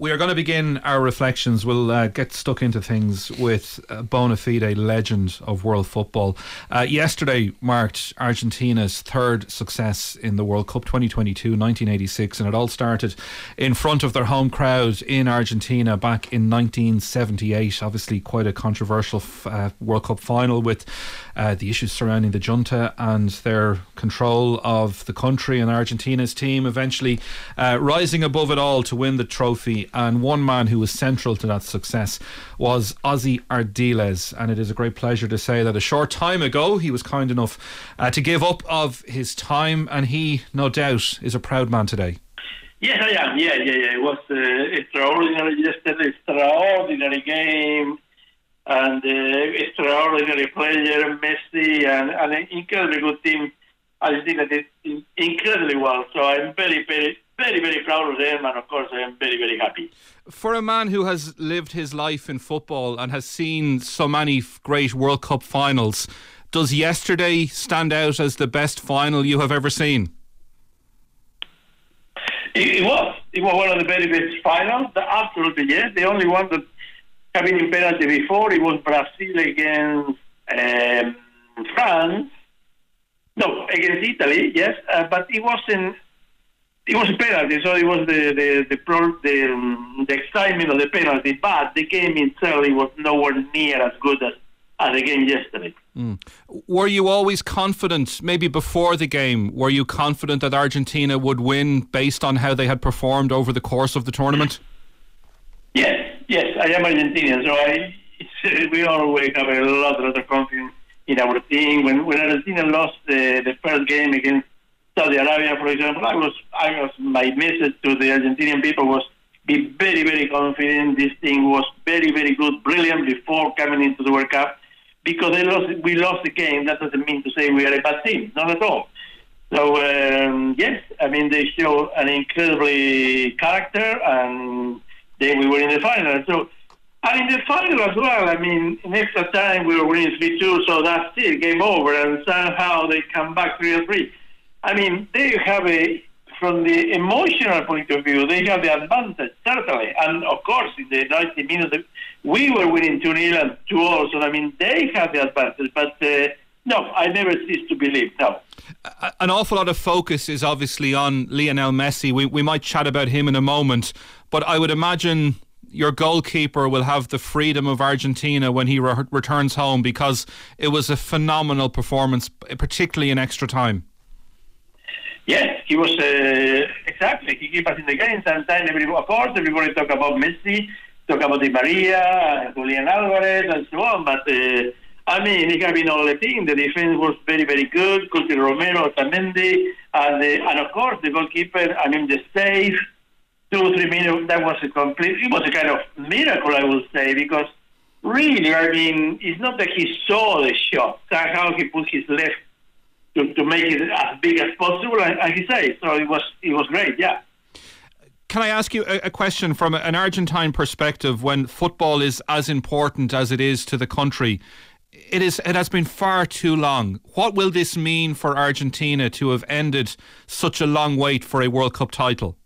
We are going to begin our reflections. We'll uh, get stuck into things with a bona fide legend of world football. Uh, yesterday marked Argentina's third success in the World Cup 2022 1986, and it all started in front of their home crowd in Argentina back in 1978. Obviously, quite a controversial uh, World Cup final with uh, the issues surrounding the junta and their control of the country and Argentina's team eventually uh, rising above it all to win the trophy and one man who was central to that success was Ossie Ardiles. And it is a great pleasure to say that a short time ago he was kind enough uh, to give up of his time, and he, no doubt, is a proud man today. Yes, I am. Yeah, yeah, yeah. It was uh, extraordinary yesterday, extraordinary game, and uh, extraordinary player, Messi, and, and an incredibly good team. Argentina did incredibly well. So I'm very, very, very, very proud of them, and of course, I am very, very happy. For a man who has lived his life in football and has seen so many great World Cup finals, does yesterday stand out as the best final you have ever seen? It, was. It was one of the very best finals. Absolutely, yes. The only one that have been in penalty before it was Brazil against um, France. No, against Italy, yes, uh, but it wasn't it was a penalty, so it was the the the, pro, the, um, the excitement of the penalty. But the game itself it was nowhere near as good as as the game yesterday. Mm. Were you always confident, maybe before the game, were you confident that Argentina would win based on how they had performed over the course of the tournament? Yes, yes, I am Argentinian, so I we always have a lot, a lot of confidence in our team. When when Argentina lost the, the first game against Saudi Arabia, for example, I was, I was, my message to the Argentinian people was be very, very confident. This thing was very, very good, brilliant before coming into the World Cup. Because they lost, we lost the game, that doesn't mean to say we are a bad team, not at all. So um, yes, I mean they show an incredibly character, and then we were in the final. So and in the final as well, I mean, in extra time we were winning 3 2, so that's it, game over, and somehow they come back 3 3. I mean, they have a, from the emotional point of view, they have the advantage, certainly. And of course, in the 90 minutes, we were winning 2 0 and 2 0, so I mean, they have the advantage. But uh, no, I never cease to believe, no. An awful lot of focus is obviously on Lionel Messi. We, we might chat about him in a moment, but I would imagine your goalkeeper will have the freedom of Argentina when he re- returns home because it was a phenomenal performance, particularly in extra time. Yes, he was uh, exactly. He kept us in the game. Sometimes, everybody, of course, everybody talk about Messi, talk about Di Maria, Julian Alvarez, and so on. But uh, I mean, he has been all the team. The defense was very, very good. Cuti Romero, Otamendi, and uh, and of course the goalkeeper. I mean, the save two or three minutes. That was a complete. It was a kind of miracle, I would say, because really, I mean, it's not that he saw the shot. Somehow he put his left to, to make it as big as possible, as he say. So it was it was great. Yeah. Can I ask you a, a question from an Argentine perspective? When football is as important as it is to the country, it is it has been far too long. What will this mean for Argentina to have ended such a long wait for a World Cup title?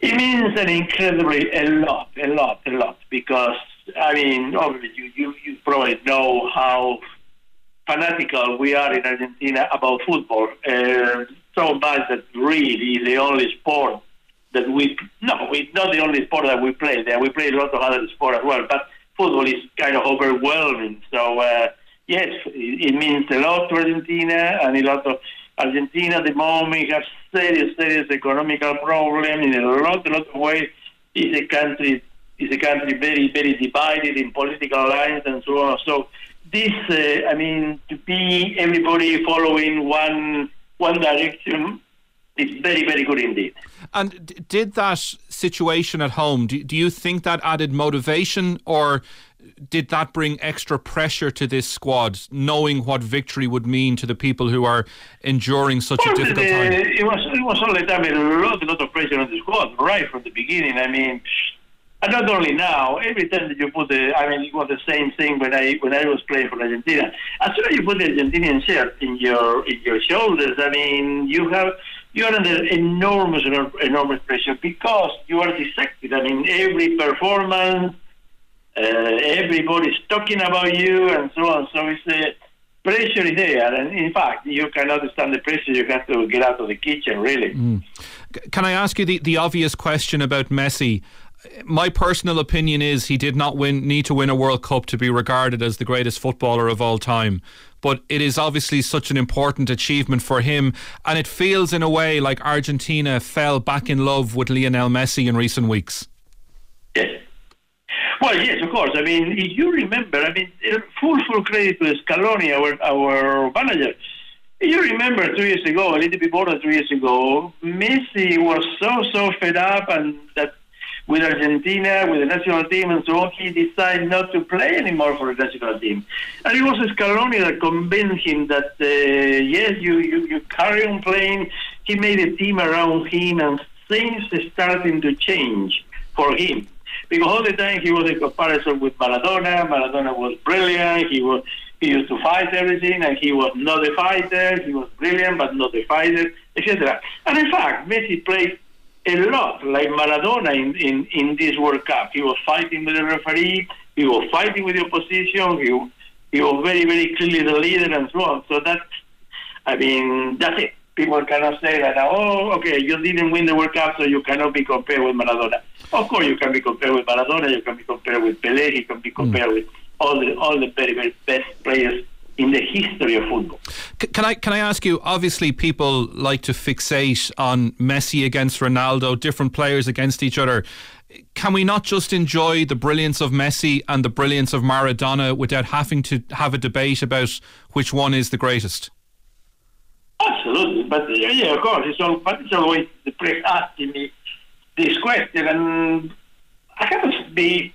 It means an incredibly a lot, a lot, a lot. Because I mean, obviously, you you, you probably know how fanatical we are in Argentina about football. Uh, so much that really the only sport that we no, it's not the only sport that we play. There we play a lot of other sports as well, but football is kind of overwhelming. So uh, yes, it, means a lot to Argentina and a lot of Argentina at the moment has serious, serious economical problem in a lot, a lot of ways. It's a country, it's a country very, very divided in political lines and so on. So this, uh, I mean, to be everybody following one one direction is very, very good indeed. And did that situation at home? Do, do you think that added motivation, or did that bring extra pressure to this squad, knowing what victory would mean to the people who are enduring such well, a difficult the, time? It was it was all the time a lot, a lot of pressure on the squad right from the beginning. I mean, and not only now. Every time that you put the, I mean, it was the same thing when I when I was playing for Argentina. As soon as you put the Argentinian shirt in your in your shoulders, I mean, you have you are under enormous, enormous pressure because you are dissected. I mean, every performance, uh, everybody's talking about you, and so on. So it's a pressure is there, and in fact, you cannot stand the pressure. You have to get out of the kitchen, really. Mm. Can I ask you the, the obvious question about Messi? My personal opinion is he did not win need to win a World Cup to be regarded as the greatest footballer of all time. But it is obviously such an important achievement for him, and it feels in a way like Argentina fell back in love with Lionel Messi in recent weeks. Yes. Well, yes, of course. I mean, you remember, I mean, full full credit to Scaloni, our our manager. You remember two years ago, a little bit more than two years ago, Messi was so so fed up, and that with Argentina, with the national team, and so on, he decided not to play anymore for the national team. And it was Scaloni that convinced him that uh, yes, you, you you carry on playing. He made a team around him, and things starting to change for him. Because all the time he was in comparison with Maradona. Maradona was brilliant. He was he used to fight everything, and he was not a fighter. He was brilliant, but not a fighter, etc. And in fact, Messi played a lot like Maradona in, in, in this World Cup. He was fighting with the referee, he was fighting with the opposition, he, he was very, very clearly the leader and so on. So that's, I mean, that's it. People cannot say that, oh, okay, you didn't win the World Cup, so you cannot be compared with Maradona. Of course, you can be compared with Maradona, you can be compared with Pelé, you can be compared mm. with all the, all the very, very best players in the history of football. Can I can I ask you? Obviously, people like to fixate on Messi against Ronaldo, different players against each other. Can we not just enjoy the brilliance of Messi and the brilliance of Maradona without having to have a debate about which one is the greatest? Absolutely, but yeah, of course, it's, all, but it's always the press asking me this question, and I have to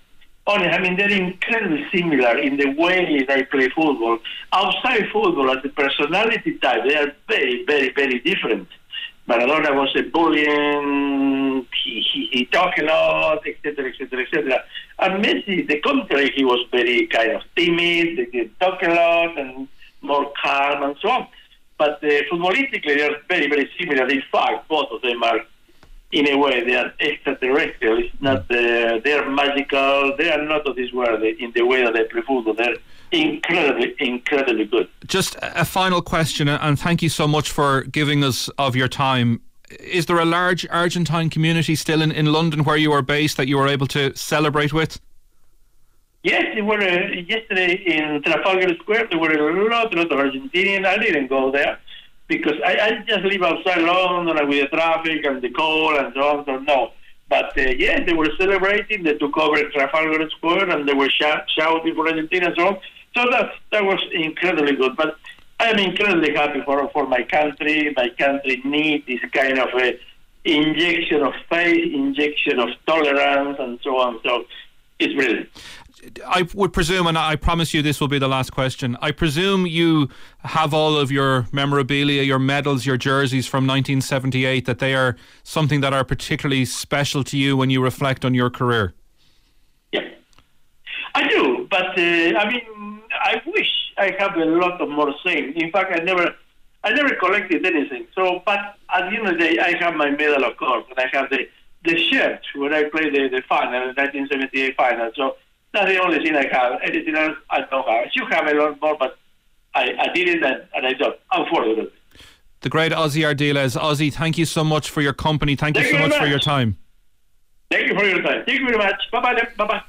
honest, I mean, they're incredibly similar in the way they play football. Outside football, as a personality type, they are very, very, very different. Maradona was a bullying, he, he, he talked a lot, etc., etc., etc. And Messi, the contrary, he was very kind of timid, he did talk a lot and more calm and so on. But uh, footballistically, they are very, very similar. In fact, both of them are in a way, they are extraterrestrial. It's not uh, they are magical. They are not of this world in the way that they football. They're incredibly, incredibly good. Just a final question, and thank you so much for giving us of your time. Is there a large Argentine community still in, in London where you are based that you were able to celebrate with? Yes, there were uh, yesterday in Trafalgar Square. There were a lot, lot of Argentinians. I didn't go there because I, I just live outside London and with the traffic and the cold and so on. So no. But uh, yes, they were celebrating. They took over Trafalgar Square and they were sh- shouting for Argentina and so on. So that that was incredibly good. But I am incredibly happy for for my country. My country needs this kind of a injection of faith, injection of tolerance, and so on. So it's brilliant. I would presume, and I promise you this will be the last question. I presume you have all of your memorabilia, your medals, your jerseys from 1978, that they are something that are particularly special to you when you reflect on your career. Yeah, I do, but uh, I mean, I wish I have a lot of more things. In fact, I never. I never collected anything. So, but at the end of the day, I have my medal, of course, and I have the the shirt when I played the, the final, the 1978 final. So that's the only thing I have. Anything else, I don't have. You have a lot more, but I, I didn't and, and I don't, unfortunately. The great Ossie Ardiles. Ossie, thank you so much for your company. Thank, thank you so much, much for your time. Thank you for your time. Thank you very much. Bye bye. Bye bye.